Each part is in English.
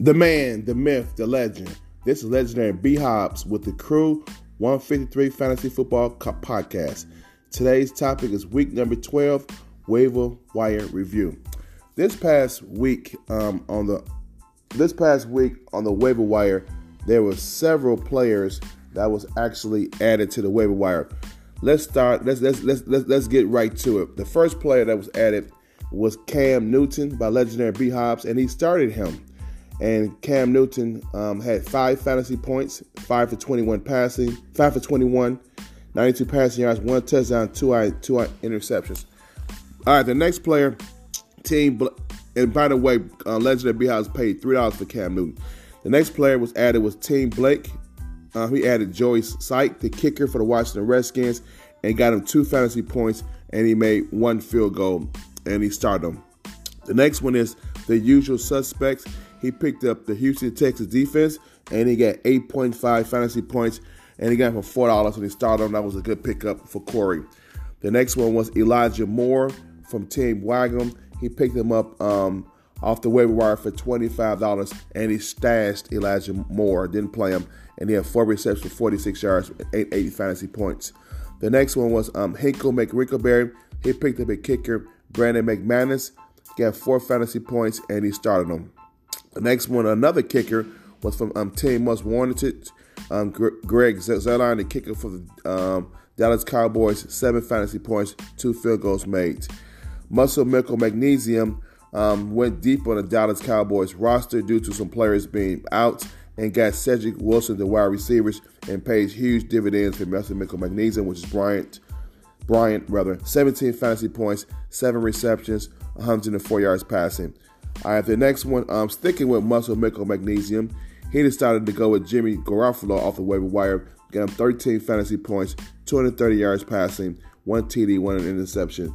The man, the myth, the legend. This is legendary B Hobbs with the Crew 153 Fantasy Football Cup Podcast. Today's topic is week number 12, waiver wire review. This past week um, on the this past week on the waiver wire, there were several players that was actually added to the waiver wire. Let's start. Let's let's let's let's, let's get right to it. The first player that was added was Cam Newton by legendary B Hobbs, and he started him. And Cam Newton um, had five fantasy points, five for 21 passing, five for 21, 92 passing yards, one touchdown, two two interceptions. All right, the next player, team, and by the way, uh, Legendary B Hobbs paid three dollars for Cam Newton. The next player was added was Team Blake. Uh, he added Joey Slye, the kicker for the Washington Redskins, and got him two fantasy points, and he made one field goal, and he started him. The next one is the usual suspects. He picked up the Houston Texas defense and he got 8.5 fantasy points and he got him for four dollars when he started him. That was a good pickup for Corey. The next one was Elijah Moore from Team Wagon. He picked him up um, off the waiver wire for $25 and he stashed Elijah Moore, didn't play him, and he had four receptions for 46 yards, 880 fantasy points. The next one was um, Hinkle McWrinkleberry. He picked up a kicker, Brandon McManus, got four fantasy points, and he started him. The next one, another kicker, was from um, Team Most Wanted. Um, Greg Zuerlein, the kicker for the um, Dallas Cowboys, seven fantasy points, two field goals made. Muscle Milk Magnesium um, went deep on the Dallas Cowboys roster due to some players being out and got Cedric Wilson, the wide receivers, and pays huge dividends for Muscle Milk Magnesium, which is Bryant. Bryant, rather, 17 fantasy points, seven receptions, 104 yards passing. All right, the next one, um, sticking with muscle magnesium, he decided to go with Jimmy Garoppolo off the waiver wire. Got him 13 fantasy points, 230 yards passing, one TD, one interception.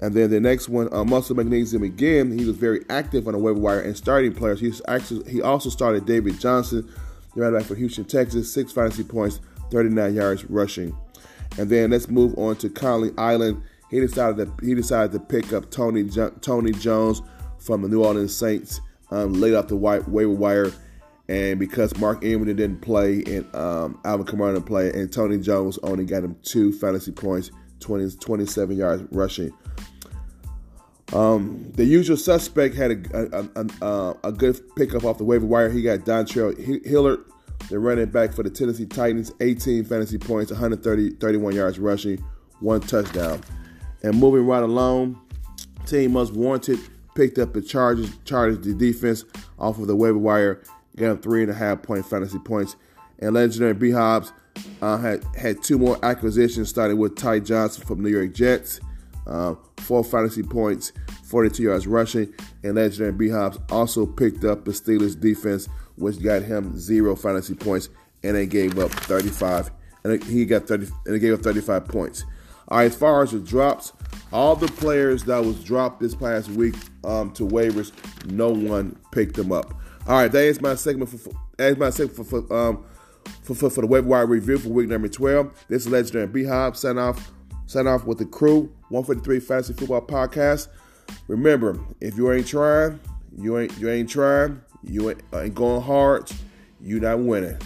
And then the next one, uh, Muscle Magnesium again. He was very active on the waiver wire and starting players. He's actually he also started David Johnson, the running back for Houston, Texas, six fantasy points, 39 yards rushing. And then let's move on to Conley Island. He decided to he decided to pick up Tony Tony Jones from the New Orleans Saints um, laid off the white waiver wire. And because Mark Ingram didn't play and um, Alvin Kamara didn't play, and Tony Jones only got him two fantasy points, 20, 27 yards rushing. Um, the usual suspect had a, a, a, uh, a, good pickup off the waiver wire. He got Dontrell Hilliard, the running back for the Tennessee Titans, 18 fantasy points, 130, 31 yards rushing, one touchdown. And moving right along, team most wanted picked up the Chargers, Chargers the defense off of the waiver wire, got him three and a half point fantasy points. And legendary B Hobbs uh, had had two more acquisitions, starting with Ty Johnson from New York Jets, uh, four fantasy points, 42 yards rushing. And legendary B Hobbs also picked up the Steelers defense, which got him zero fantasy points, and they gave up 35. And he got 30, and they gave up 35 points. All right, as far as the drops, all the players that was dropped this past week um, to waivers, no one picked them up. All right, that is my segment for, that is my segment for, for um for, for, for the waiver wire review for week number 12. This is legendary B Hop. Sign off, sign off with the crew. 153 Fantasy Football Podcast. Remember, if you ain't trying, you ain't you ain't trying, you ain't, ain't going hard, you not winning.